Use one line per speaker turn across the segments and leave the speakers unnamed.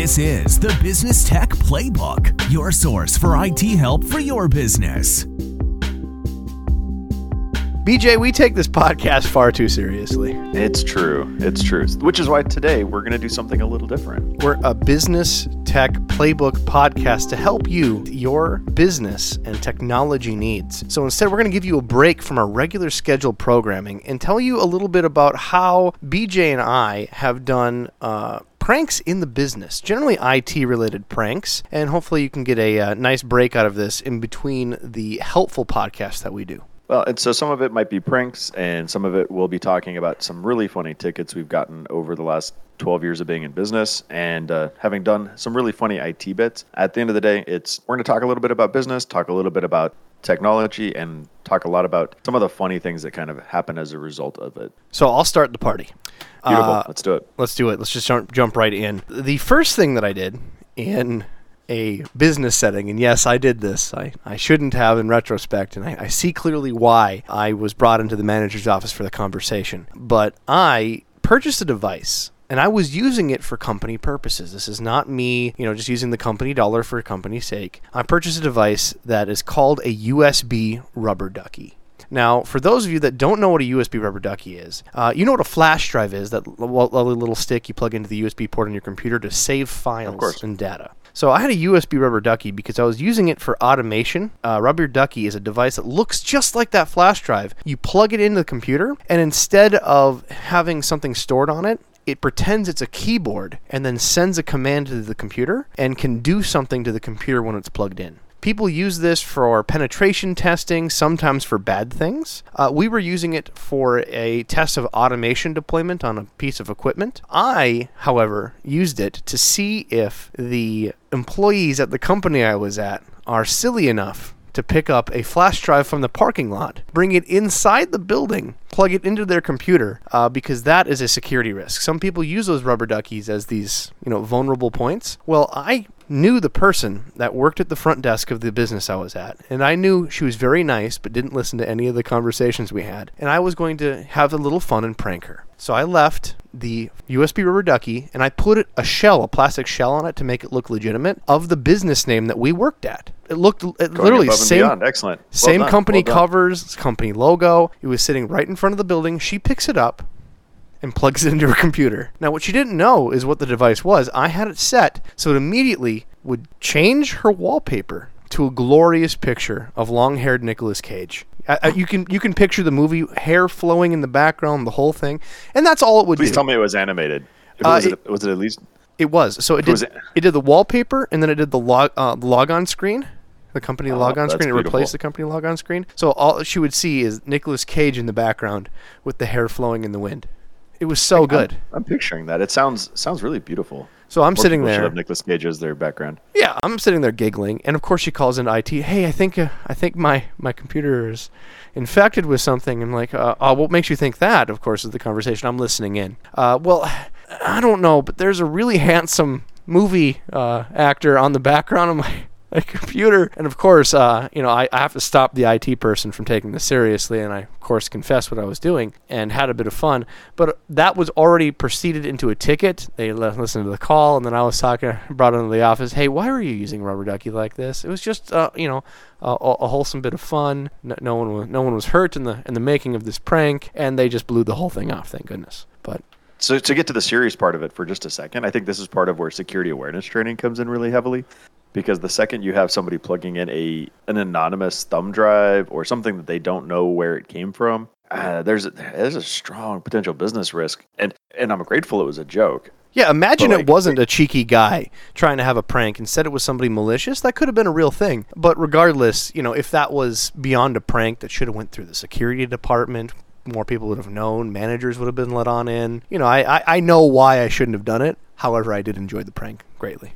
This is the Business Tech Playbook, your source for IT help for your business.
BJ, we take this podcast far too seriously.
It's true. It's true. Which is why today we're going to do something a little different.
We're a business tech playbook podcast to help you, your business and technology needs. So instead, we're going to give you a break from our regular scheduled programming and tell you a little bit about how BJ and I have done. Uh, pranks in the business, generally IT related pranks, and hopefully you can get a uh, nice break out of this in between the helpful podcasts that we do.
Well, and so some of it might be pranks, and some of it we'll be talking about some really funny tickets we've gotten over the last 12 years of being in business and uh, having done some really funny IT bits. At the end of the day, it's we're going to talk a little bit about business, talk a little bit about technology, and talk a lot about some of the funny things that kind of happen as a result of it.
So I'll start the party.
Beautiful. Uh, Let's do it.
Let's do it. Let's just jump, jump right in. The first thing that I did in a business setting. And yes, I did this. I, I shouldn't have in retrospect, and I, I see clearly why I was brought into the manager's office for the conversation. But I purchased a device and I was using it for company purposes. This is not me, you know, just using the company dollar for company's sake. I purchased a device that is called a USB rubber ducky. Now, for those of you that don't know what a USB rubber ducky is, uh, you know what a flash drive is that lovely little stick you plug into the USB port on your computer to save files and data. So I had a USB rubber ducky because I was using it for automation. Uh, rubber ducky is a device that looks just like that flash drive. You plug it into the computer, and instead of having something stored on it, it pretends it's a keyboard and then sends a command to the computer and can do something to the computer when it's plugged in. People use this for penetration testing, sometimes for bad things. Uh, we were using it for a test of automation deployment on a piece of equipment. I, however, used it to see if the employees at the company I was at are silly enough to pick up a flash drive from the parking lot, bring it inside the building, plug it into their computer, uh, because that is a security risk. Some people use those rubber duckies as these, you know, vulnerable points. Well, I knew the person that worked at the front desk of the business I was at, and I knew she was very nice, but didn't listen to any of the conversations we had, and I was going to have a little fun and prank her. So I left the USB rubber ducky and I put a shell, a plastic shell on it to make it look legitimate of the business name that we worked at. It looked it literally same
beyond. excellent. Well
same
done.
company
well
covers, company logo. It was sitting right in front of the building. She picks it up and plugs it into her computer. Now what she didn't know is what the device was. I had it set so it immediately would change her wallpaper to a glorious picture of long-haired Nicolas Cage. Uh, you can you can picture the movie, hair flowing in the background, the whole thing, and that's all it would
Please
do.
tell me it was animated.
Uh,
was,
it-
it, was it at least?
It was. So it did. It?
it-
did the wallpaper, and then it did the log uh, logon screen, the company
Oh,
logon
that's
screen. It
beautiful.
replaced the company logon screen. So all she would see is Nicolas Cage in the background with the hair flowing in the wind. It was so good.
I'm, I'm picturing that. It sounds sounds really beautiful.
So I'm
More
sitting
should
there.
have Nicolas Cage as their background.
Yeah, I'm sitting there giggling, and of course she calls in IT. Hey, I think uh, I think my my computer is infected with something. I'm like, uh, oh, what makes you think that? Of course, is the conversation. I'm listening in. Uh, well, I don't know, but there's a really handsome movie uh, actor on the background of my. My computer, and of course, uh, you know, I, I have to stop the IT person from taking this seriously, and I, of course, confessed what I was doing and had a bit of fun. But that was already proceeded into a ticket. They li- listened to the call, and then I was talking, brought into the office. Hey, why were you using rubber ducky like this? It was just, uh, you know, a, a wholesome bit of fun. No, no one was, no one was hurt in the in the making of this prank, and they just blew the whole thing off. Thank goodness. But
So to get to the serious part of it for just a second, I think this is part of where security awareness training comes in really heavily. Because the second you have somebody plugging in a an anonymous thumb drive or something that they don't know where it came from, uh, there's a, there's a strong potential business risk. And and I'm grateful it was a joke.
yeah, imagine
But,
it wasn't a cheeky guy trying to have a prank. Instead, it was somebody malicious. That could have been a real thing. But regardless, you know, if that was beyond a prank that should have went through the security department, more people would have known. Managers would have been let on in. You know, I, I, I know why I shouldn't have done it. However, I did enjoy the prank greatly.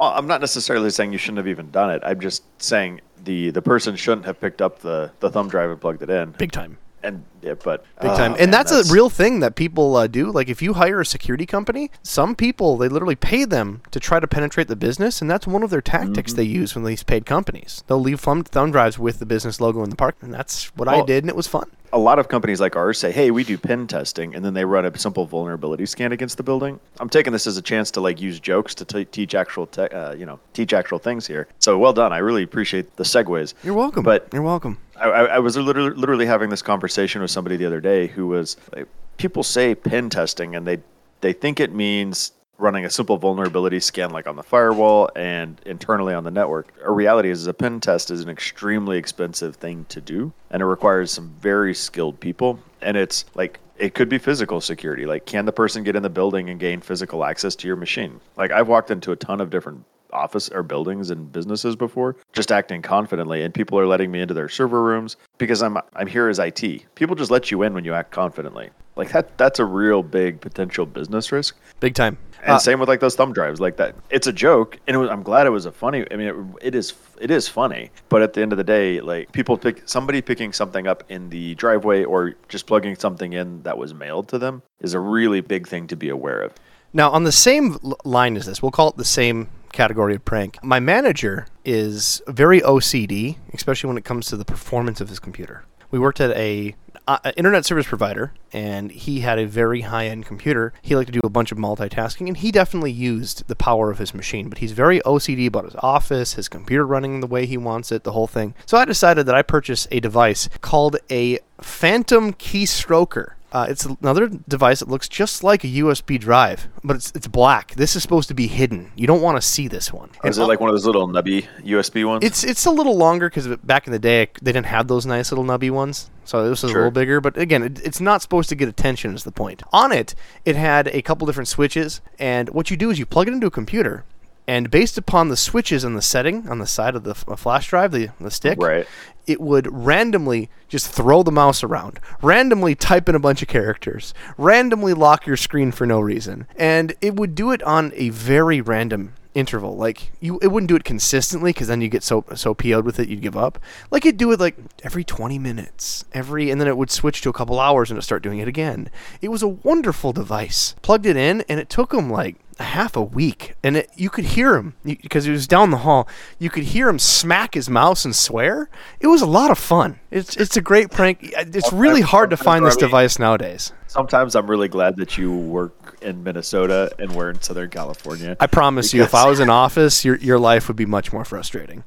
Well, I'm not necessarily saying you shouldn't have even done it. I'm just saying the the person shouldn't have picked up the, the thumb drive and plugged it in.
Big time.
And yeah, but
Big time.
man,
And that's, a real thing that people uh, do. Like if you hire a security company, some people they literally pay them to try to penetrate the business, and that's one of their tactics they use when these paid companies. They'll leave thumb, thumb drives with the business logo in the park, and that's what I did, and it was fun.
a lot of companies like ours say, "Hey, we do pen testing," and then they run a simple vulnerability scan against the building. I'm taking this as a chance to like use jokes to t- teach actual, te- uh, you know, teach actual things here. So well done. I really appreciate the segues.
You're welcome.
But
you're welcome.
I, I was literally, literally having this conversation with somebody the other day who was like, people say pen testing and they they think it means running a simple vulnerability scan like on the firewall and internally on the network. A reality is a pen test is an extremely expensive thing to do and it requires some very skilled people and it's like it could be physical security. Like can the person get in the building and gain physical access to your machine? Like I've walked into a ton of different office or buildings and businesses before just acting confidently and people are letting me into their server rooms because I'm I'm here as IT. People just let you in when you act confidently. Like that that's a real big potential business risk.
Big time.
And
Uh,
same with like those thumb drives like that. It's a joke and it was, I'm glad it was a funny I mean it, it is it is funny, but at the end of the day like people pick somebody picking something up in the driveway or just plugging something in that was mailed to them is a really big thing to be aware of.
Now, on the same line as this, we'll call it the same category of prank. My manager is very OCD, especially when it comes to the performance of his computer. We worked at a, uh, internet service provider, and he had a very high-end computer. He liked to do a bunch of multitasking, and he definitely used the power of his machine. But he's very OCD about his office, his computer running the way he wants it, the whole thing. So I decided that I purchase a device called a Phantom Keystroker. Uh, it's another device that looks just like a USB drive, but it's it's black. This is supposed to be hidden. You don't want to see this one.
Is
And
it like one of those little nubby USB ones?
it's it's a little longer because back in the day they didn't have those nice little nubby ones, so this is a little bigger. But again, it, it's not supposed to get attention. Is the point? On it, it had a couple different switches, and what you do is you plug it into a computer, and based upon the switches and the setting on the side of the f- uh, flash drive, the the stick,
Right.
it would randomly just throw the mouse around, randomly type in a bunch of characters, randomly lock your screen for no reason, and it would do it on a very random interval. Like you, it wouldn't do it consistently because then you get so so PO'd with it you'd give up. Like it'd do it like every 20 minutes, every, and then it would switch to a couple hours and it'd start doing it again. It was a wonderful device. Plugged it in, and it took him like a half a week, and it, you could hear him because he was down the hall. You could hear him smack his mouse and swear. It was a lot of fun. It's it's a great prank. It's really hard to find this device nowadays.
Sometimes I'm really glad that you work in Minnesota and we're in Southern California.
I promise you, if I was in office, your your life would be much more frustrating.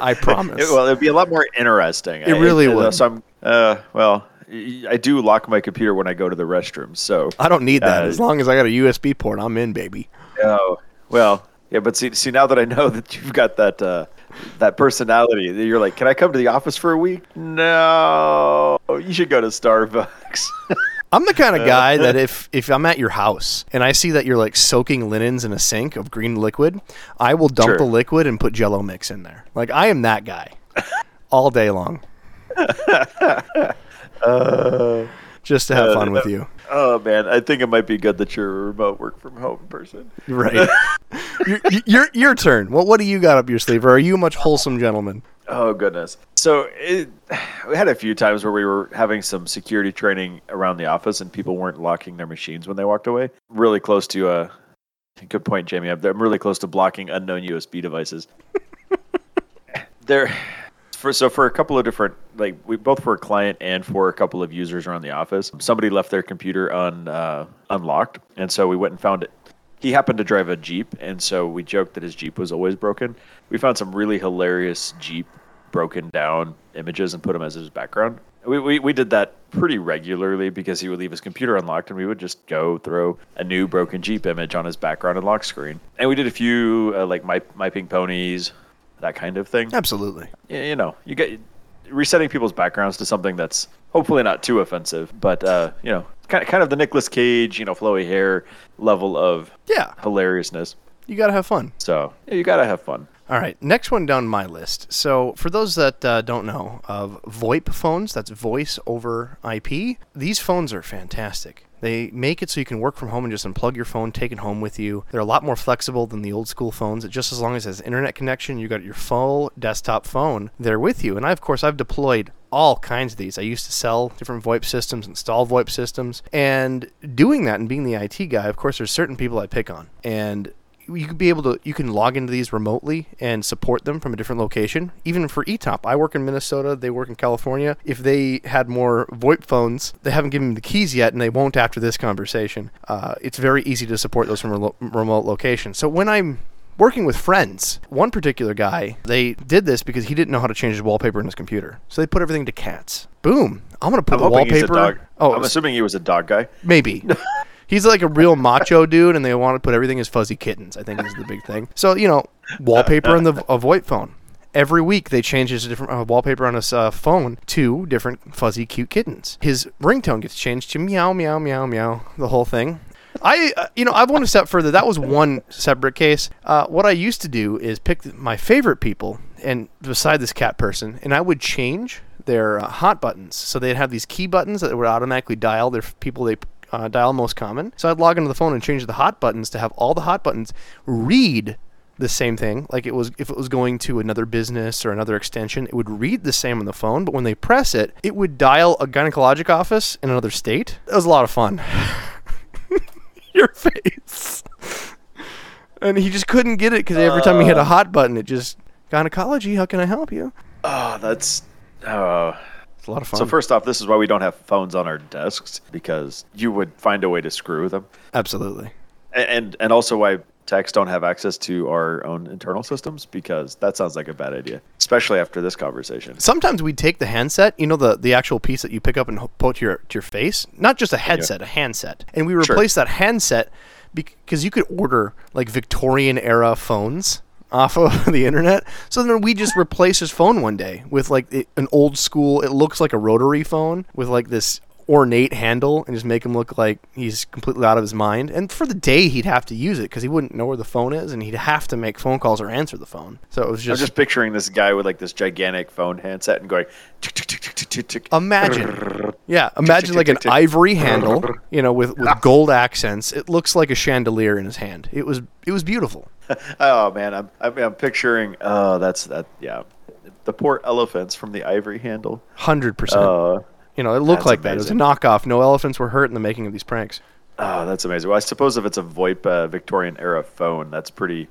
I promise.
It- well, it'd be a lot more interesting.
It really
uh,
would.
So I'm, uh, well, I do lock my computer when I go to the restroom. So,
I don't need that.
uh,
as long as I got a USB port, I'm in, baby.
oh, well, yeah. But see, see, now that I know that you've got that uh, that personality, that you're like, can I come to the office for a week? No, you should go to Starbucks.
I'm the kind of guy that if if I'm at your house and I see that you're like soaking linens in a sink of green liquid, I will dump
Sure.
the liquid and put Jello mix in there. Like I am that guy, all day long. Uh, Just to have fun with uh, you,
oh man, I think it might be good that you're a remote work from home person.
right? your, your your turn. What what do you got up your sleeve? Or are you a much wholesome gentleman?
Oh goodness. So it, we had a few times where we were having some security training around the office, and people weren't locking their machines when they walked away. Really close to uh Good point, Jamie. I'm I'm really close to blocking unknown USB devices. there, for so for a couple of different like we both for a client and for a couple of users around the office, somebody left their computer un uh, unlocked, and so we went and found it. He happened to drive a Jeep, and so we joked that his Jeep was always broken. We found some really hilarious Jeep broken down images and put them as his background. We, we, we did that pretty regularly because he would leave his computer unlocked and we would just go throw a new broken Jeep image on his background and lock screen. And we did a few uh, like my, my Pink Ponies, that kind of thing.
Absolutely.
You know, you get resetting people's backgrounds to something that's hopefully not too offensive, but uh, you know, kind of, kind of the Nicolas Cage, you know, flowy hair level of
Yeah,
hilariousness.
you gotta have fun.
So yeah, you gotta have fun.
All right, next one down my list. So, for those that uh, don't know, of VoIP phones, that's voice over IP, these phones are fantastic. They make it so you can work from home and just unplug your phone, take it home with you. They're a lot more flexible than the old school phones. Just as long as it has internet connection, you got your full desktop phone there with you. And I, of course, I've deployed all kinds of these. I used to sell different VoIP systems, install VoIP systems, and doing that and being the IT guy, of course, there's certain people I pick on, and you could be able to you can log into these remotely and support them from a different location. Even for etop i work in minnesota they work in california. If they had more voip phones they haven't given me the keys yet and they won't after this conversation. Uh, it's very easy to support those from relo- remote locations so when i'm working with friends one particular guy they did this because he didn't know how to change his wallpaper in his computer. So they put everything to cats. Boom. I'm going to put
I'm
the wallpaper
dog.
oh
I'm assuming he was a dog guy.
Maybe. He's like a real macho dude, and they want to put everything as fuzzy kittens. I think is the big thing. So you know, wallpaper on the a VoIP phone. Every week they change his different uh, wallpaper on his uh, phone to different fuzzy cute kittens. His ringtone gets changed to meow meow meow meow. The whole thing. I, uh, you know, I've went a step further. That was one separate case. Uh, what I used to do is pick my favorite people, and beside this cat person, and I would change their uh, hot buttons. So they'd have these key buttons that would automatically dial their people they uh, dial most common. So I'd log into the phone and change the hot buttons to have all the hot buttons read the same thing. Like it was if it was going to another business or another extension, it would read the same on the phone, but when they press it, it would dial a gynecologic office in another state. It was a lot of fun. Your face. And he just couldn't get it because every time he hit a hot button, it just gynecology. How can I help you?
Oh, that's. Oh.
It's a lot of fun.
So first off, this is why we don't have phones on our desks because you would find a way to screw them,
Absolutely.
and and, and also why techs don't have access to our own internal systems because that sounds like a bad idea, especially after this conversation.
Sometimes we take the handset, you know, the, the actual piece that you pick up and put to your to your face, not just a headset, a handset, and we
Sure.
replace that handset because you could order like Victorian era phones off of the internet. So then we just replace his phone one day with like an old school. It looks like a rotary phone with like this ornate handle and just make him look like he's completely out of his mind. And for the day, he'd have to use it because he wouldn't know where the phone is, and he'd have to make phone calls or answer the phone. So it was just.
I'm
just,
picturing this guy with like this gigantic phone handset and going.
Imagine, yeah, imagine like an ivory handle, you know, with, with ah. gold accents. It looks like a chandelier in his hand. It was it was beautiful.
Oh man, I'm I'm, I'm picturing. Oh, that's that. Yeah, the poor elephants from the ivory handle.
Hundred percent.
Uh,
You know, it looked
that's
like that. It was a knockoff. No elephants were hurt in the making of these pranks.
oh, that's amazing. Well, I suppose if it's a VoIP uh, Victorian era phone, that's pretty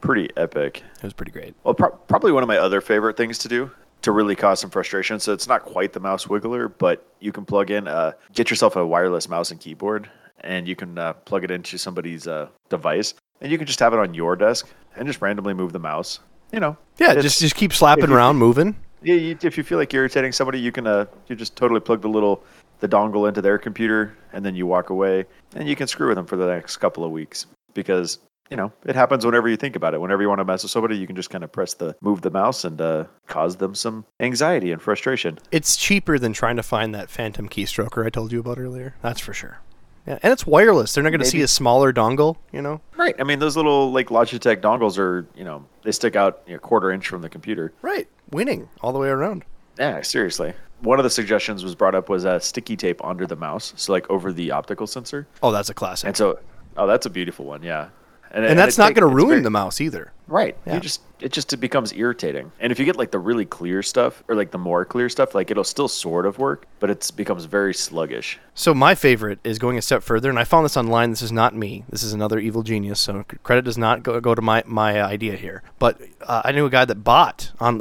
pretty epic.
It was pretty great.
Well, pro- probably one of my other favorite things to do to really cause some frustration. So it's not quite the mouse wiggler, but you can plug in, uh, get yourself a wireless mouse and keyboard, and you can uh, plug it into somebody's uh, device, and you can just have it on your desk and just randomly move the mouse. You know,
Yeah, just just keep slapping around, moving.
Yeah, you, if you feel like you're irritating somebody, you can uh, you just totally plug the little the dongle into their computer, and then you walk away, and you can screw with them for the next couple of weeks because you know it happens whenever you think about it. Whenever you want to mess with somebody, you can just kind of press the move the mouse and uh, cause them some anxiety and frustration.
It's cheaper than trying to find that phantom keystroker I told you about earlier. That's for sure. Yeah, and it's wireless. They're not going to see a smaller dongle. You know.
Right. I mean, those little like Logitech dongles are you know they stick out you know, quarter inch from the computer.
Right. Winning all the way around.
Yeah, seriously. One of the suggestions was brought up was uh, sticky tape under the mouse, so like over the optical sensor.
Oh, that's a classic.
And so, oh, that's a beautiful one, yeah.
and that's not going to ruin
very-
the mouse either.
Right.
Yeah.
You just it just it becomes irritating. And if you get like the really clear stuff or like the more clear stuff, like it'll still sort of work, but it becomes very sluggish.
So my favorite is going a step further, and I found this online. This is not me. This is another evil genius. So credit does not go, go to my my idea here. But uh, I knew a guy that bought on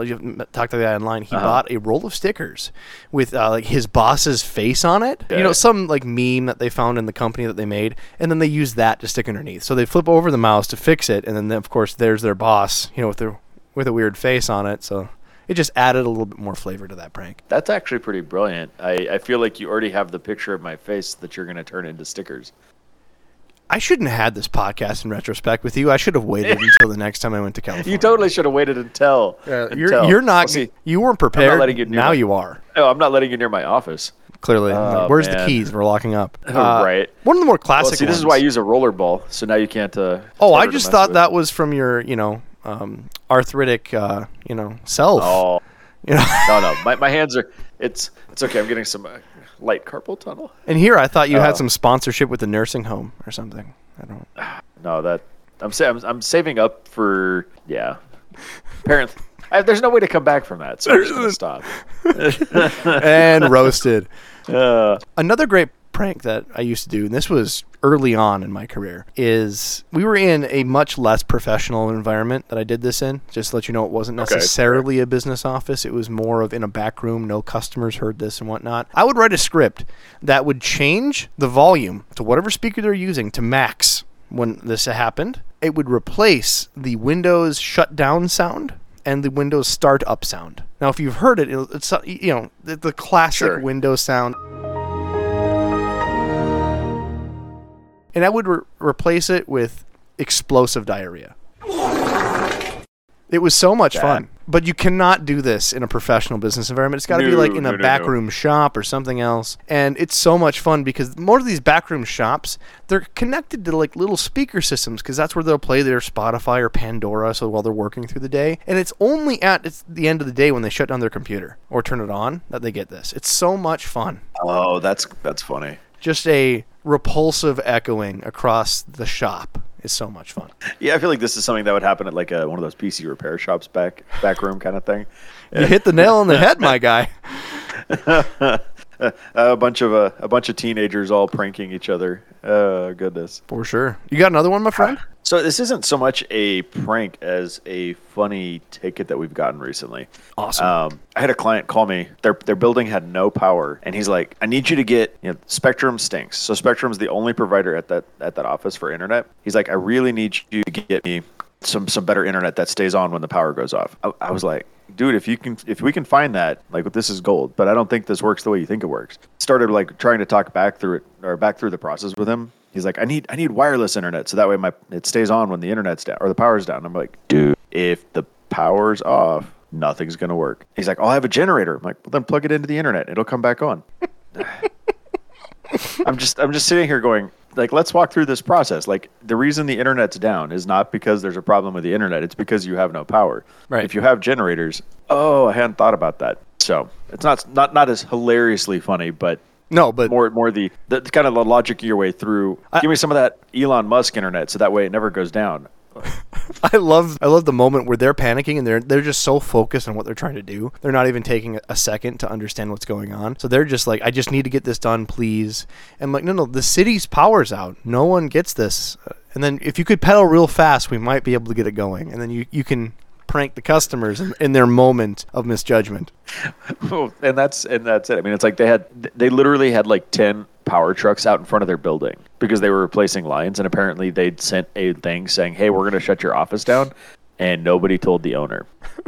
talked to the guy online. He bought a roll of stickers with uh, like his boss's face on it. You know, some like meme that they found in the company that they made, and then they use that to stick underneath. So they flip over the mouse to fix it, and then of course there's their boss. You know, with their with a weird face on it. So it just added a little bit more flavor to that prank.
That's actually pretty brilliant. I, I feel like you already have the picture of my face that you're going to turn into stickers.
I shouldn't have had this podcast in retrospect with you. I should have waited until the next time I went to California.
You totally should have waited until.
You're
until-
you're not.
Well, see,
you weren't prepared.
letting you near
now
my-
you are.
no, I'm not letting you near my office.
Clearly.
Oh,
Where's the keys? We're locking up. Uh,
Right.
One of the more
Well,
classic.
see, this is why I use a roller ball, so now you can't. Uh,
Oh, I just thought
with.
that was from your, you know, um, arthritic, uh, you know, self.
Oh,
You know.
no, no, my, my hands are. It's it's okay. I'm getting some uh, light carpal tunnel.
and here I thought you
Oh.
had some sponsorship with the nursing home or something. I don't.
No, that I'm sa- I'm, I'm saving up for yeah. Apparently, I, there's no way to come back from that, so I'm just gonna stop.
and roasted.
Uh,
Another great prank that I used to do, and this was early on in my career, is we were in a much less professional environment that I did this in. Just to let you know, it wasn't
Okay.
necessarily a business office. It was more of in a back room. No customers heard this and whatnot. I would write a script that would change the volume to whatever speaker they're using to max when this happened. It would replace the Windows shutdown sound and the Windows start up sound. Now, if you've heard it, it's uh, you know the, the classic
Sure.
Windows sound. and I would re- replace it with explosive diarrhea. It was so much fun, but you cannot do this in a professional business environment. It's got to be like in
no,
a
no, no.
backroom shop or something else. And it's so much fun because more of these backroom shops, they're connected to like little speaker systems because that's where they'll play their Spotify or Pandora. So while they're working through the day, and it's only at it's the end of the day when they shut down their computer or turn it on that they get this. It's so much fun
oh, that's that's funny.
just a repulsive echoing across the shop is so much fun.
Yeah, I feel like this is something that would happen at like a, one of those PC repair shops back back room kind of thing.
You hit the nail on the head, my guy.
a bunch of uh, a bunch of teenagers all pranking each other. Oh goodness.
For sure. You got another one, my friend?
So this isn't so much a prank as a funny ticket that we've gotten recently.
Awesome.
Um, I had a client call me. Their their building had no power, and he's like, "I need you to get you know Spectrum stinks." So Spectrum's the only provider at that at that office for internet. He's like, "I really need you to get me some some better internet that stays on when the power goes off." I, I was like. Dude, if you can, if we can find that, like this is gold. But I don't think this works the way you think it works. Started like trying to talk back through it or back through the process with him. He's like, I need, I need wireless internet so that way my it stays on when the internet's down or the power's down. I'm like, dude, if the power's off, nothing's gonna work. He's like, I'll have a generator. I'm like, well then plug it into the internet. It'll come back on. I'm just, I'm just sitting here going, like, let's walk through this process. Like, the reason the internet's down is not because there's a problem with the internet. It's because you have no power.
Right.
If you have generators, oh, I hadn't thought about that. So it's not, not, not as hilariously funny, but
No, but
more more the, the kind of the logic your way through. Give me some of that Elon Musk internet, so that way it never goes down.
I love I love the moment where they're panicking and they're they're just so focused on what they're trying to do. They're not even taking a second to understand what's going on. So they're just like, I just need to get this done, please. And like, no, no, the city's power's out. No one gets this. And then if you could pedal real fast, we might be able to get it going. And then you you can prank the customers in, in their moment of misjudgment.
Oh, and that's and that's it. I mean, it's like they had they literally had like ten power trucks out in front of their building because they were replacing lines, and apparently they'd sent a thing saying, "Hey, we're going to shut your office down," and nobody told the owner.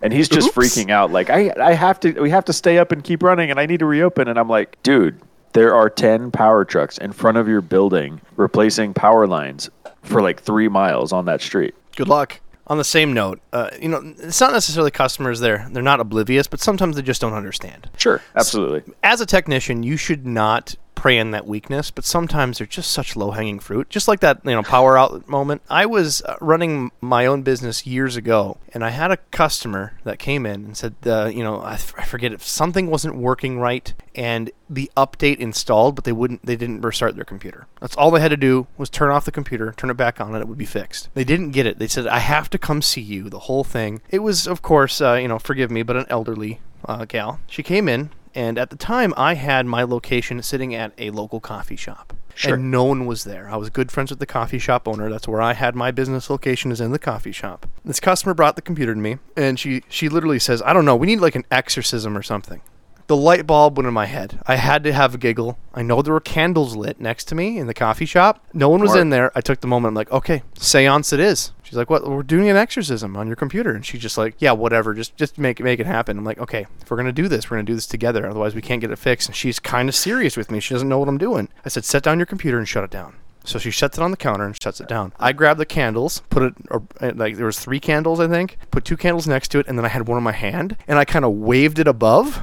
And he's just
Oops.
freaking out, like I, I have to, we have to stay up and keep running, and I need to reopen. And I'm like, dude, there are ten power trucks in front of your building replacing power lines for like three miles on that street.
Good luck. On the same note, uh, you know, it's not necessarily customers there. They're not oblivious, but sometimes they just don't understand.
Sure, absolutely.
as a technician, you should not prey on that weakness, but sometimes they're just such low hanging fruit. Just like that, you know, power out moment. I was uh, running my own business years ago, and I had a customer that came in and said, uh, you know, I, f- I forget if something wasn't working right, and the update installed, but they wouldn't, they didn't restart their computer. That's all they had to do was turn off the computer, turn it back on, and it would be fixed. They didn't get it. They said, I have to come see you. The whole thing. It was, of course, uh, you know, forgive me, but an elderly uh, gal. She came in, and at the time, I had my location sitting at a local coffee shop.
Sure.
And no one was there. I was good friends with the coffee shop owner. That's where I had my business location is in the coffee shop. This customer brought the computer to me, and she she literally says, "I don't know. We need like an exorcism or something." The light bulb went in my head. I had to have a giggle. I know there were candles lit next to me in the coffee shop. No one was
Smart.
in there. I took the moment. I'm like, okay, seance it is. She's like, what? We're doing an exorcism on your computer. And she's just like, yeah, whatever. Just just make it make it happen. I'm like, okay, if we're gonna do this, we're gonna do this together. Otherwise, we can't get it fixed. And she's kind of serious with me. She doesn't know what I'm doing. I said, set down your computer and shut it down. So she shuts it on the counter and shuts it down. I grab the candles, put it or, uh, like there was three candles I think. Put two candles next to it, and then I had one in my hand, and I kind of waved it above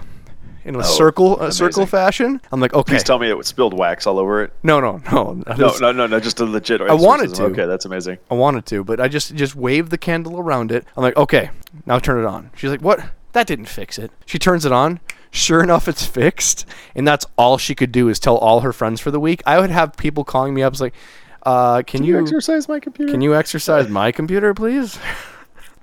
in a
Oh,
circle a circle fashion. I'm like, okay,
Please tell me it spilled wax all over it.
no, no, no,
No, no, no, no, just a legit.
I wanted to.
Okay, that's amazing.
I wanted to, but I just just waved the candle around it. I'm like, okay, now turn it on. She's like, what? That didn't fix it. She turns it on. Sure enough, it's fixed. And that's all she could do is tell all her friends for the week. I would have people calling me up, like, uh, can,
Can
you,
you exercise my computer?
can you exercise my computer, please?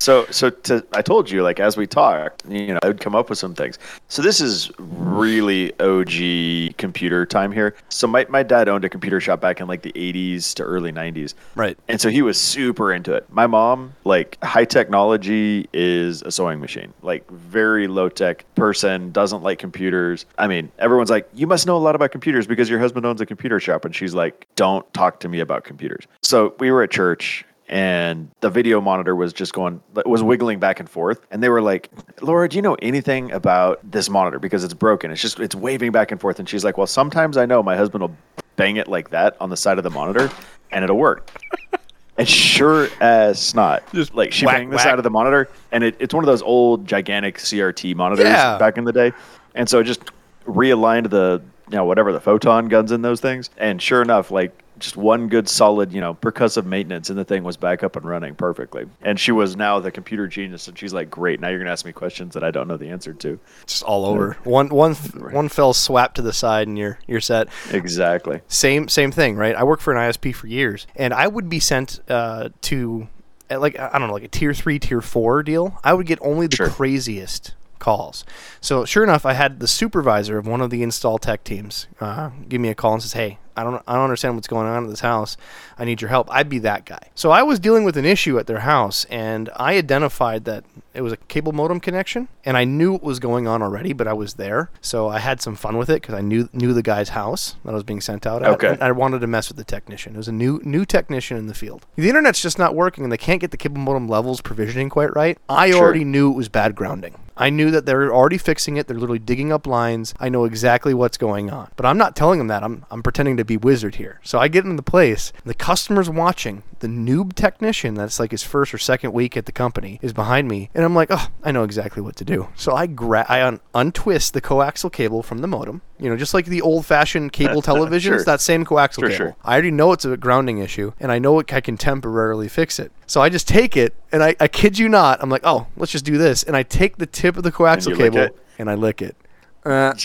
So, so to, I told you, like as we talked, you know, I would come up with some things. So this is really OG computer time here. So my, my dad owned a computer shop back in like the 80s to early 90s.
Right.
And so he was super into it. My mom, like high technology is a sewing machine, like very low tech person, doesn't like computers. I mean, everyone's like, you must know a lot about computers because your husband owns a computer shop. And she's like, don't talk to me about computers. So we were at church and the video monitor was just going it was wiggling back and forth. And they were like laura do you know anything about this monitor? Because it's broken. It's just it's waving back and forth. And she's like well sometimes i know my husband will bang it like that on the side of the monitor and it'll work. And sure as not just like she
whack,
banged the
whack.
side of the monitor and it, it's one of those old gigantic crt monitors
Yeah.
back in the day. And so it just realigned the you know whatever the photon guns in those things. And sure enough like just one good solid you know percussive maintenance and the thing was back up and running perfectly and she was now the computer genius and she's like great now you're gonna ask me questions that i don't know the answer to
Just all over. One one one fell swap to the side and you're you're set.
exactly
Same same thing, right? I worked for an ISP for years, and I would be sent uh, to at like I don't know, like a tier three, tier four deal. I would get only the
Sure.
craziest calls. So sure enough, I had the supervisor of one of the install tech teams uh, give me a call and says, "Hey, I don't I don't understand what's going on at this house. I need your help." I'd be that guy. So I was dealing with an issue at their house, and I identified that it was a cable modem connection, and I knew what was going on already, but I was there, so I had some fun with it because I knew knew the guy's house that I was being sent out at.
Okay.
I wanted to mess with the technician. It was a new new technician in the field. The internet's just not working, and they can't get the cable modem levels provisioning quite right. I
Sure.
already knew it was bad grounding. I knew that they're already fixing it. They're literally digging up lines. I know exactly what's going on. But I'm not telling them that. I'm, I'm pretending to be wizard here. So I get into the place. The customer's watching. The noob technician, that's like his first or second week at the company, is behind me. And I'm like, oh, I know exactly what to do. So I, gra- I un- untwist the coaxial cable from the modem. You know, just like the old fashioned cable televisions,
Sure.
that same coaxial
Sure,
cable.
sure.
I already know it's a grounding issue, and I know I can temporarily fix it. So I just take it, and I, I kid you not, I'm like, oh, let's just do this. And I take the tip of the coaxial
lick
cable and I lick it. Uh,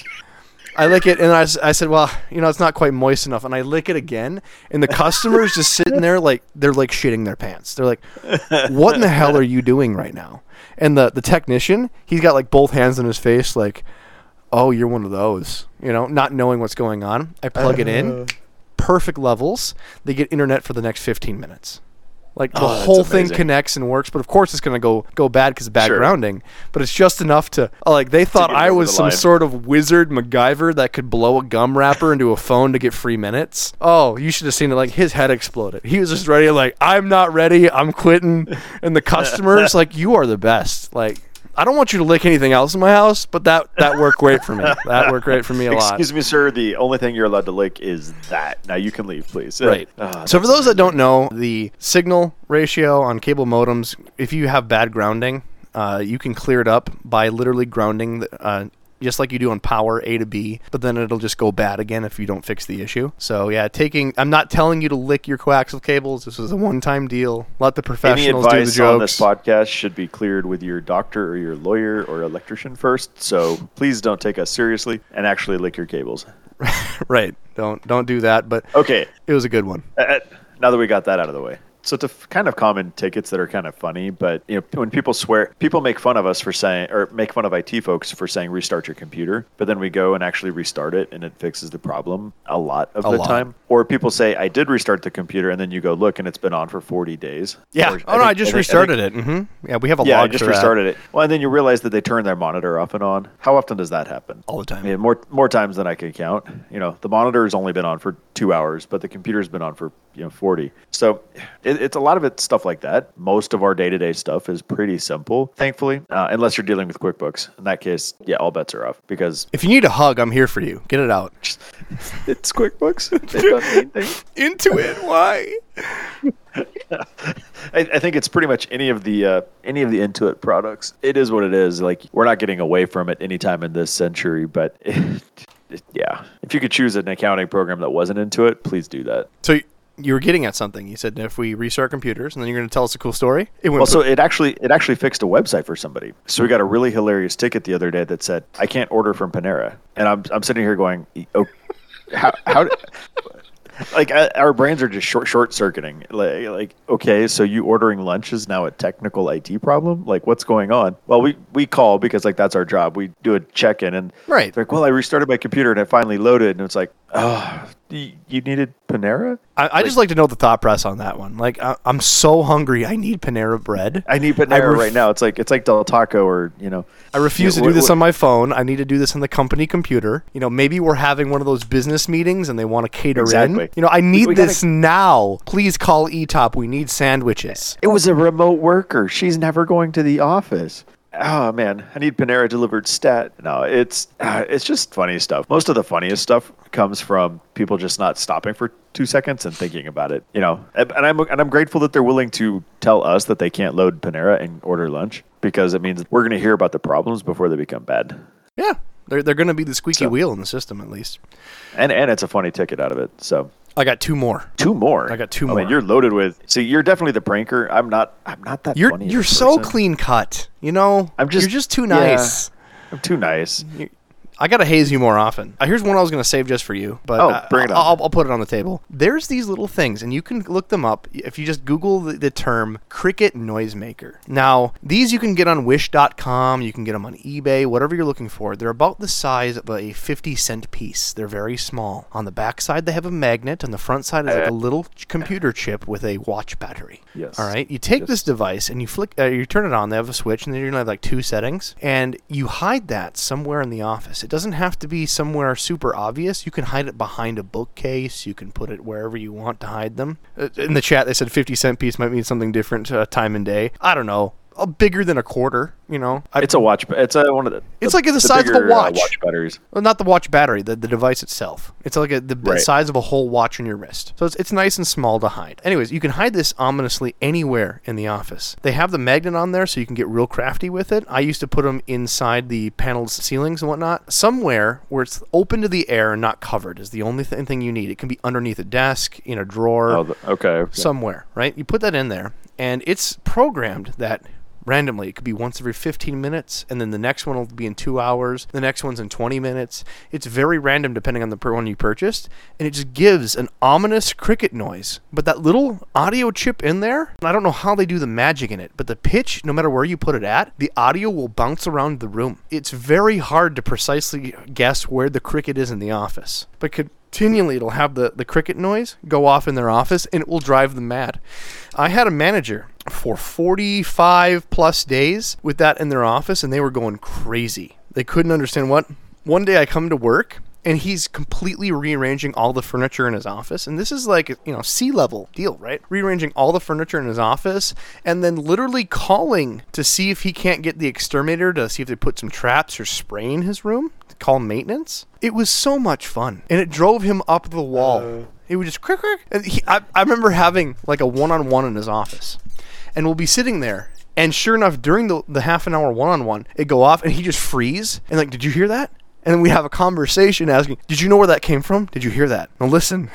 I lick it, and I said, well, you know, it's not quite moist enough. And I lick it again, and the customer's just sitting there like they're like shitting their pants. They're like, what in the hell are you doing right now? And the, the technician, he's got like both hands on his face, like, oh, you're one of those, you know, not knowing what's going on. I plug it in, uh-huh. perfect levels. They get internet for the next 15 minutes. Like the
Oh,
whole thing connects and works, but of course it's gonna go go bad because bad
Sure.
grounding. But it's just enough to uh, like they thought I was some
line.
sort of wizard MacGyver that could blow a gum wrapper into a phone to get free minutes. Oh, you should have seen it! Like his head exploded. He was just ready. Like I'm not ready. I'm quitting. And the customers like you are the best. Like I don't want you to lick anything else in my house, but that that worked great for me. That worked great for me a lot.
excuse me sir the only thing you're allowed to lick is that now you can leave please
Right.
Ah,
so for those that don't know, the signal ratio on cable modems, if you have bad grounding, uh, you can clear it up by literally grounding, the, uh, just like you do on power A to B. But then it'll just go bad again if you don't fix the issue. So yeah, taking. I'm not telling you to lick your coaxial cables. This was a one-time deal. Let the professionals do the
advice on this podcast should be cleared with your doctor or your lawyer or electrician first. So please don't take us seriously and actually lick your cables.
right. Don't don't do that. But
Okay,
it was a good one.
uh, now that we got that out of the way. So it's f- kind of common tickets that are kind of funny, but you know when people swear, people make fun of us for saying or make fun of IT folks for saying restart your computer, but then we go and actually restart it and it fixes the problem a lot of
A
the
lot.
time. Or people say I did restart the computer and then you go look and it's been on for 40 days.
Yeah.
Or
oh no, I
think-
just
think-
restarted it. Mm-hmm. Yeah, we have a
Yeah, I just
for that
restarted it. Well, and then you realize that they turn their monitor off and on. How often does that happen?
all the time.
I mean, more more times than I can count. You know, the monitor has only been on for two hours, but the computer's been on for you know forty. So it, it's a lot of it stuff like that. Most of our day to day stuff is pretty simple, thankfully, uh, unless you're dealing with QuickBooks. In that case, yeah, all bets are off because
If you need a hug, I'm here for you. Get it out.
it's QuickBooks. They've done anything.
Intuit. Why?
I, I think it's pretty much any of the uh, any of the Intuit products. It is what it is. Like we're not getting away from it anytime in this century, but. It, yeah, if you could choose an accounting program that wasn't Intuit, please do that.
So you were getting at something. You said if we restart computers, and then you're going to tell us a cool story. It went
Well, so it actually it actually fixed a website for somebody. So we got a really hilarious ticket the other day that said, "I can't order from Panera," and I'm I'm sitting here going, "Oh, how how?" Like uh, our brains are just short short circuiting. Like, like, okay, so you ordering lunch is now a technical IT problem. Like, what's going on? Well, we we call because like that's our job. We do a check in and
Right.
like, well, I restarted my computer and it finally loaded, and it's like, oh, you, you needed Panera.
I, I just like to know the thought press on that one. Like, I, I'm so hungry. I need Panera bread.
I need Panera
ref-
right now. It's like it's like Del Taco or you know.
I refuse to do
what-
this on my phone. I need to do this on the company computer. You know, maybe we're having one of those business meetings and they want to cater
Exactly.
in. You know, I need
gotta-
this now. Please call eTop. We need sandwiches.
It was a remote worker. She's never going to the office. Oh man, I need Panera delivered stat. No, it's uh, it's just funny stuff. Most of the funniest stuff comes from people just not stopping for two seconds and thinking about it. You know, and and I'm and I'm grateful that they're willing to tell us that they can't load Panera and order lunch because it means we're going to hear about the problems before they become bad.
Yeah. They're, they're going to be the squeaky
So-
wheel in the system, at least.
And and it's a funny ticket out of it. So
I got two more.
two more.
I got two
mean,
more.
you're loaded with. See, you're definitely the pranker. I'm not. I'm not that.
You're
funny
you're so
person.
clean cut. You know,
I'm just-
you're just too
yeah.
nice.
I'm too nice.
I gotta haze you more often. Uh, here's one I was gonna save just for you, but
Oh,
uh,
bring it on.
I'll, I'll put it on the table. There's these little things, and you can look them up if you just Google the, the term cricket noisemaker. Now, these you can get on Wish.com, you can get them on eBay, whatever you're looking for. They're about the size of a 50 cent piece. They're very small. On the back side, they have a magnet. On the front side is like a little computer chip with a watch battery.
Yes.
All right. You take this device and you flick, uh, you turn it on. They have a switch, and then you're gonna have like two settings, and you hide that somewhere in the office. It doesn't have to be somewhere super obvious. You can hide it behind a bookcase. You can put it wherever you want to hide them. Uh, in the chat, they said 50 cent piece might mean something different uh, time and day. I don't know. Uh, bigger than a quarter. You know. I,
It's a watch. It's a one of the.
It's like the size of a
uh,
watch.
watch batteries.
well, not the watch battery, the, the device itself. It's like a, the, the
Right.
size of a whole watch on your wrist. So it's, it's nice and small to hide. Anyways, you can hide this ominously anywhere in the office. They have the magnet on there so you can get real crafty with it. I used to put them inside the paneled ceilings and whatnot. Somewhere where it's open to the air and not covered is the only th- thing you need. It can be underneath a desk, in a drawer
Oh, the, okay. okay.
somewhere, right? You put that in there, and it's programmed that randomly. It could be once every 15 minutes, and then the next one will be in two hours. The next one's in 20 minutes. It's very random depending on the one you purchased, and it just gives an ominous cricket noise. But that little audio chip in there, I don't know how they do the magic in it, but the pitch, no matter where you put it at, the audio will bounce around the room. It's very hard to precisely guess where the cricket is in the office, but could continually it'll have the, the cricket noise go off in their office and it will drive them mad. I had a manager for 45 plus days with that in their office and they were going crazy. They couldn't understand what. One day I come to work and he's completely rearranging all the furniture in his office. And this is like you know C-level deal right? Rearranging all the furniture in his office and then literally calling to see if he can't get the exterminator to see if they put some traps or spray in his room to call maintenance. It was so much fun. And it drove him up the wall. Uh-huh. It would just crick crick. And he, I, I remember having like a one-on-one in his office. And we'll be sitting there and sure enough during the, the half an hour one-on-one it go off and he just freeze. And like did you hear that and then we have a conversation asking, "Did you know where that came from? Did you hear that?" Now listen,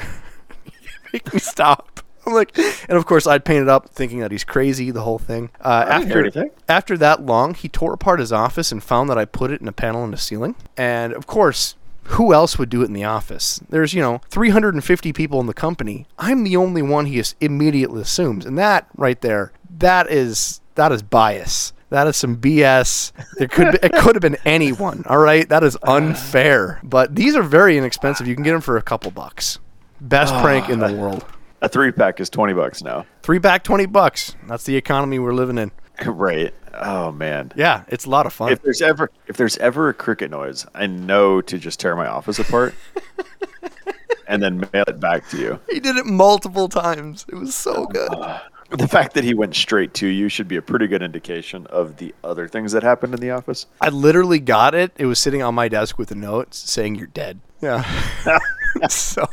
make me stop. I'm like, and of course I'd paint it up thinking that he's crazy, the whole thing. Uh,
I didn't hear
after
anything.
after that long, he tore apart his office and found that I put it in a panel in the ceiling. And of course, who else would do it in the office? There's, you know, 350 people in the company. I'm the only one he immediately assumes. And that right there, that is that is bias. That is some BS. It could be, it could have been anyone. All right, that is unfair. But these are very inexpensive. You can get them for a couple bucks. Best prank in the ah. world.
A three pack is twenty bucks now.
Three pack, twenty bucks. That's the economy we're living in.
right. Oh man.
Yeah, it's a lot of fun.
If there's ever if there's ever a cricket noise, I know to just tear my office apart and then mail it back to you.
He did it multiple times. It was so oh, good. Ah.
The fact that he went straight to you should be a pretty good indication of the other things that happened in the office.
I literally got it. It was sitting on my desk with a note saying you're dead. Yeah. so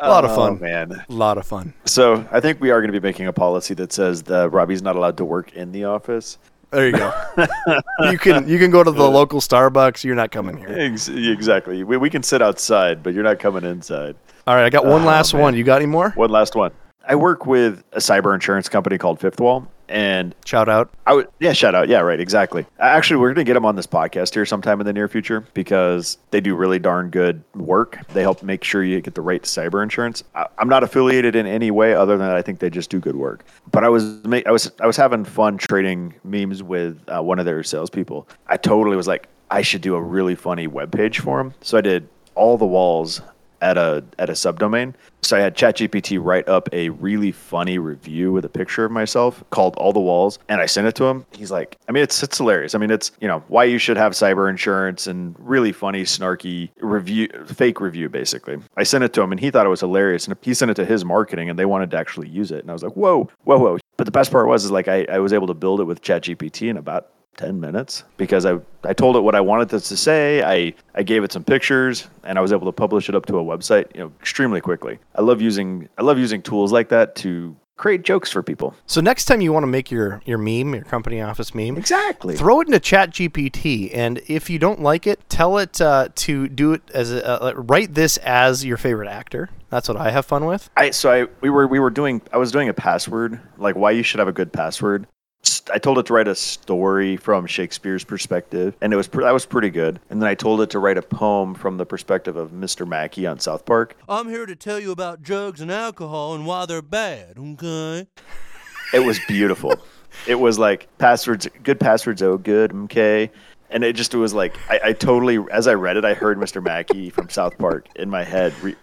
a lot of
Oh,
fun.
man.
A lot of fun.
So I think we are going to be making a policy that says that Robbie's not allowed to work in the office.
There you go. you can you can go to the local Starbucks. You're not coming here.
Exactly. We, we can sit outside, but you're not coming inside.
All right, I got one
Oh,
last
man.
one. You got any more?
One last one. I work with a cyber insurance company called Fifth Wall, and
Shout out.
I would, yeah, shout out. Yeah, right, exactly. Actually, we're going to get them on this podcast here sometime in the near future because they do really darn good work. They help make sure you get the right cyber insurance. I, I'm not affiliated in any way other than I think they just do good work. But I was, I was, I was having fun trading memes with uh, one of their salespeople. I totally was like, I should do a really funny webpage for them. So I did all the walls at a at a subdomain. So I had ChatGPT write up a really funny review with a picture of myself called All the Walls, and I sent it to him. He's like, I mean, it's it's hilarious. I mean, it's you know why you should have cyber insurance and really funny, snarky review, fake review, basically. I sent it to him, and he thought it was hilarious, and he sent it to his marketing, and they wanted to actually use it, and I was like, whoa, whoa, whoa. But the best part was is like I, I was able to build it with ChatGPT in about 10 minutes because I, I told it what I wanted this to say. I, I gave it some pictures and I was able to publish it up to a website, you know, extremely quickly. I love using I love using tools like that to create jokes for people.
So next time you want to make your your meme, your company office meme,
Exactly.
throw it into Chat GPT, and if you don't like it, tell it uh, to do it as a, uh, write this as your favorite actor. That's what I have fun with.
I so I we were we were doing I was doing a password like why you should have a good password. I told it to write a story from Shakespeare's perspective, and it was pr- that was pretty good. And then I told it to write a poem from the perspective of Mr. Mackey on South Park.
I'm here to tell you about drugs and alcohol and why they're bad, okay?
It was beautiful. it was like passwords, good passwords. Oh, good. Okay. And it just it was like I, I totally, as I read it, I heard Mr. Mackey from South Park in my head, re,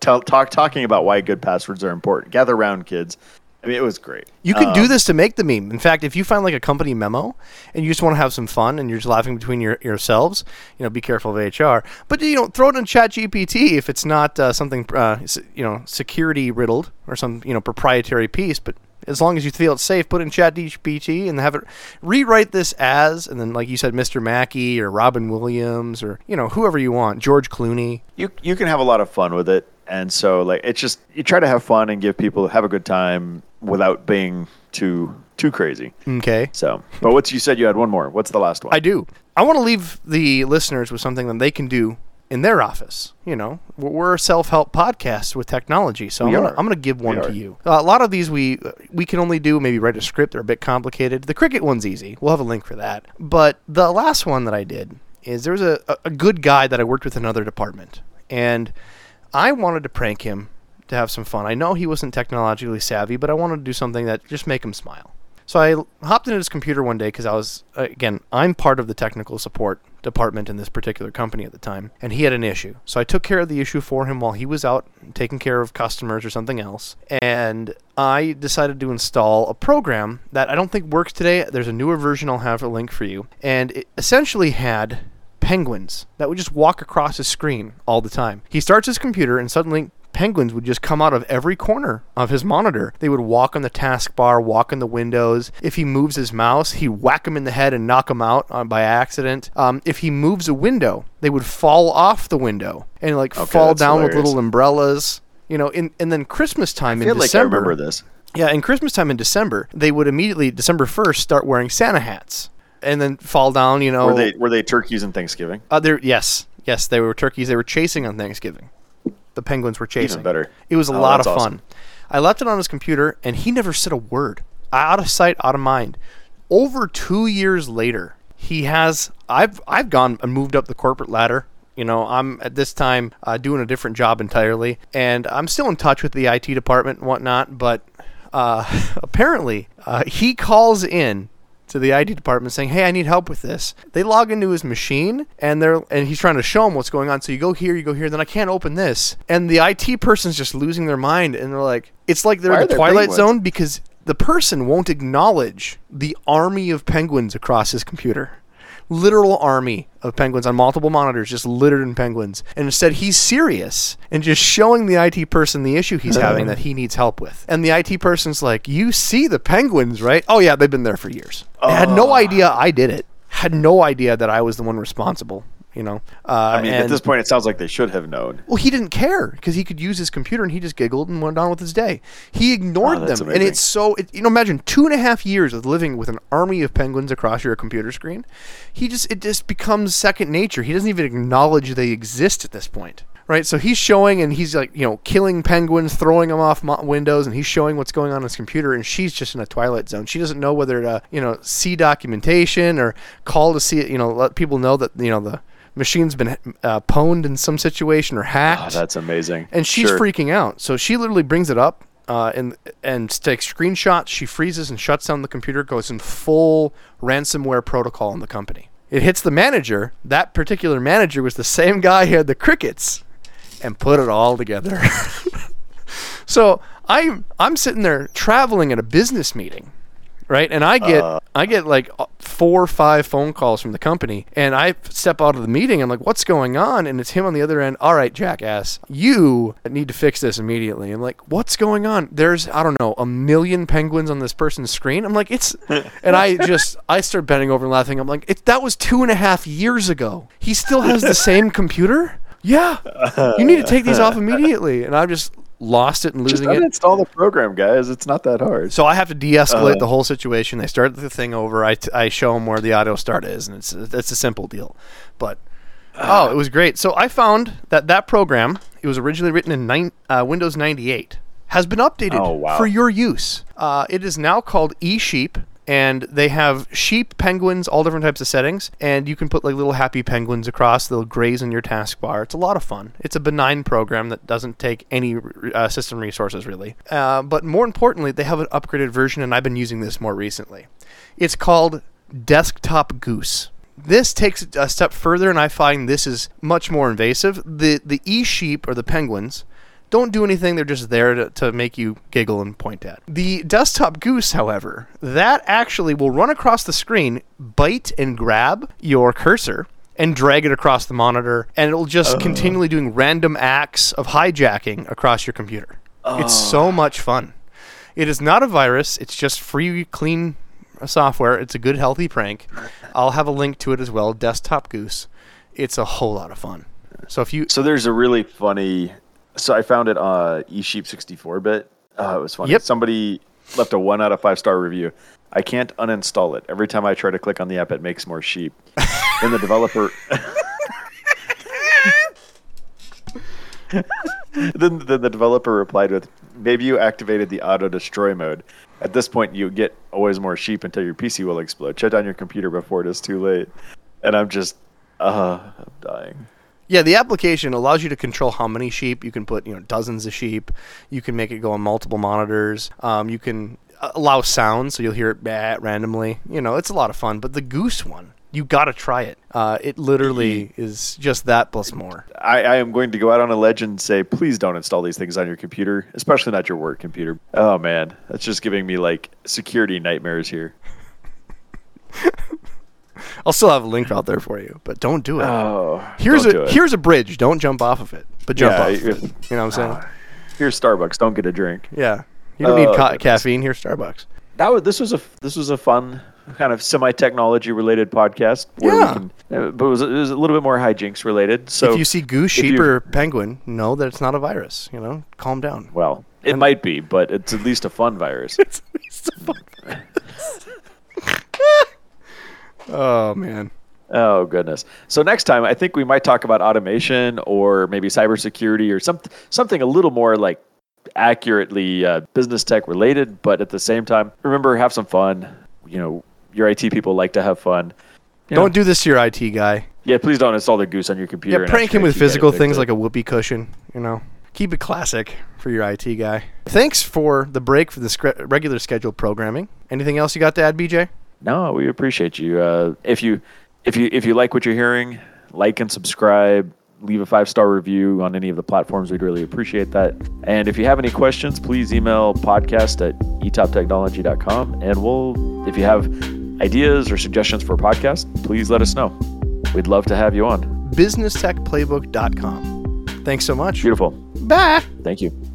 tell, talk talking about why good passwords are important. Gather round, kids. I mean, it was great.
You can do
Um,
this to make the meme. In fact, if you find like a company memo and you just want to have some fun and you're just laughing between your, yourselves, you know, be careful of HR. But you know, throw it in Chat GPT if it's not uh, something uh, you know security riddled or some you know proprietary piece. But as long as you feel it's safe, put it in Chat GPT and have it rewrite this as, and then like you said, Mr. Mackey or Robin Williams or you know whoever you want, George Clooney.
you you can have a lot of fun with it and so like it's just you try to have fun and give people have a good time without being too too crazy
Okay.
so but what's you said you had one more what's the last one
I do. I want to leave the listeners with something that they can do in their office. You know, we're a self-help podcast with technology, so
We
I'm gonna. I'm gonna give one to you. Uh, a lot of these we we can only do maybe write a script. They're a bit complicated. The cricket one's easy. We'll have a link for that. But the last one that I did is there was a- a good guy that I worked with in another department, and I wanted to prank him to have some fun. I know he wasn't technologically savvy, but I wanted to do something that just make him smile. So I hopped into his computer one day because I was, again, I'm part of the technical support department in this particular company at the time, and he had an issue. So I took care of the issue for him while he was out taking care of customers or something else. And I decided to install a program that I don't think works today. There's a newer version, I'll have a link for you. And it essentially had penguins that would just walk across his screen all the time. He starts his computer and suddenly penguins would just come out of every corner of his monitor. They would walk on the taskbar, walk in the windows. If he moves his mouse, he'd whack him in the head and knock him out uh, by accident. Um, if he moves a window, they would fall off the window and like
Okay,
fall down with little umbrellas. You know, in, and then Christmas time
i
in
like i
December.
remember this
Yeah, in Christmas time in December, they would immediately December first start wearing Santa hats, and then fall down. You know,
were they were they turkeys in thanksgiving
uh, there, yes, yes, they were turkeys. They were chasing on Thanksgiving. The penguins were chasing.
better.
It was a
Oh,
lot of fun.
awesome.
I left it on his computer, and he never said a word. Out of sight, out of mind. Over two years later, he has. I've I've gone and moved up the corporate ladder. You know, I'm at this time uh, doing a different job entirely, and I'm still in touch with the IT department and whatnot. But uh, apparently, uh, he calls in to the IT department saying, "Hey, I need help with this." They log into his machine and they're and he's trying to show them what's going on. So you go here, you go here, then I can't open this. And the IT person's just losing their mind and they're like, it's like they're
Why
in the Twilight? Zone because the person won't acknowledge the army of penguins across his computer. Literal army of penguins on multiple monitors, just littered in penguins. And instead, he's serious and just showing the IT person the issue he's having that he needs help with. And the IT person's like, "You see the penguins, right? Oh yeah, they've been there for years. I had no ah. idea I did it. Had no idea that I was the one responsible. You know. Uh,
i mean at this point it sounds like they should have known
well, he didn't care because he could use his computer and he just giggled and went on with his day. He ignored
Oh,
them, and it's so it, you know. Imagine two and a half years of living with an army of penguins across your computer screen. He just it just becomes second nature. He doesn't even acknowledge they exist at this point, right? So he's showing and he's like, you know, killing penguins, throwing them off mo- windows, and he's showing what's going on in his computer. And she's just in a twilight zone. She doesn't know whether to, you know, see documentation or call to see it, you know, let people know that, you know, the machine's been uh, pwned in some situation or hacked.
Oh, that's amazing.
and she's
Sure.
freaking out. So she literally brings it up. Uh, and and takes screenshots. She freezes and shuts down the computer. Goes in full ransomware protocol in the company. It hits the manager. That particular manager was the same guy who had the crickets, and put it all together. so I'm I'm sitting there traveling at a business meeting, right? And I get I get like uh, four or five phone calls from the company, and I step out of the meeting. I'm like, "What's going on?" And it's him on the other end. All right, jackass, you need to fix this immediately. I'm like, "What's going on?" There's I don't know a million penguins on this person's screen. I'm like, "It's," and I just I start bending over and laughing. I'm like, it, "That was two and a half years ago. He still has the same computer." Yeah, you need to take these off immediately. And I'm just lost it and
Just
losing it.
uninstall the program, guys. It's not that hard.
So I have to de-escalate the whole situation. They start the thing over. I, t- I show them where the auto start is, and it's it's a simple deal. But oh, it was great. So I found that that program it was originally written in nine, uh, Windows 98 has been updated
Oh, wow.
for your use. Uh, it is now called eSheep. And they have sheep, penguins, all different types of settings, and you can put like little happy penguins across. They'll graze in your taskbar. It's a lot of fun. It's a benign program that doesn't take any uh, system resources really. Uh, but more importantly, they have an upgraded version, and I've been using this more recently. It's called Desktop Goose. This takes a step further, and I find this is much more invasive. The the e sheep or the penguins don't do anything. They're just there to, to make you giggle and point at. The desktop goose, however, that actually will run across the screen, bite and grab your cursor, and drag it across the monitor, and it'll just continually doing random acts of hijacking across your computer. It's so much fun. It is not a virus. It's just free, clean software. It's a good, healthy prank. I'll have a link to it as well. Desktop Goose. It's a whole lot of fun. So if you
So there's a really funny. So I found it on eSheep 64-bit. Oh, it was funny.
Yep.
Somebody left a one out of five star review. I can't uninstall it. Every time I try to click on the app, it makes more sheep. then the developer. then, then the developer replied with, "Maybe you activated the auto destroy mode. At this point, you get always more sheep until your PC will explode. Shut down your computer before it is too late." And I'm just, uh, I'm dying.
Yeah, the application allows you to control how many sheep you can put. You know, dozens of sheep. You can make it go on multiple monitors. Um, you can uh, allow sound, so you'll hear it bah, randomly. You know, it's a lot of fun. But the goose one, you got to try it. Uh, it literally is just that plus more.
I, I am going to go out on a ledge and say, please don't install these things on your computer, especially not your work computer. Oh man, that's just giving me like security nightmares here.
I'll still have a link out there for you, but don't do it.
Oh,
here's a
it.
here's a bridge. Don't jump off of it, but jump
Yeah,
off. Of
you-
know what I'm saying?
here's Starbucks. Don't get a drink.
yeah. You don't need
Oh,
ca-
goodness.
caffeine. Here's Starbucks.
That was this was a this was a fun kind of semi technology related podcast. Where
Yeah.
we can, uh, but it was, it was a little bit more hijinks related. So
if you see goose,
if
sheep, or penguin, know that it's not a virus. You know, calm down.
well, it might be, but it's at least a fun virus.
Oh man.
Oh goodness! So next time, I think we might talk about automation or maybe cybersecurity or some something a little more like accurately uh, business tech related. But at the same time, remember have some fun. You know, your IT people like to have fun. You
Don't do this to your IT guy.
yeah, please don't install the goose on your computer.
Yeah, prank him with
IT
physical things
it.
like a whoopee cushion. You know, keep it classic for your IT guy. Thanks for the break for the scre- regular scheduled programming. Anything else you got to add, BJ?
No, we appreciate you. Uh, if you if you if you like what you're hearing, like and subscribe. Leave a five star review on any of the platforms. We'd really appreciate that. And if you have any questions, please email podcast at etoptechnology.com. And we'll, if you have ideas or suggestions for a podcast, please let us know. We'd love to have you on.
BusinessTechPlaybook.com. Thanks so much.
Beautiful.
Bye.
Thank you.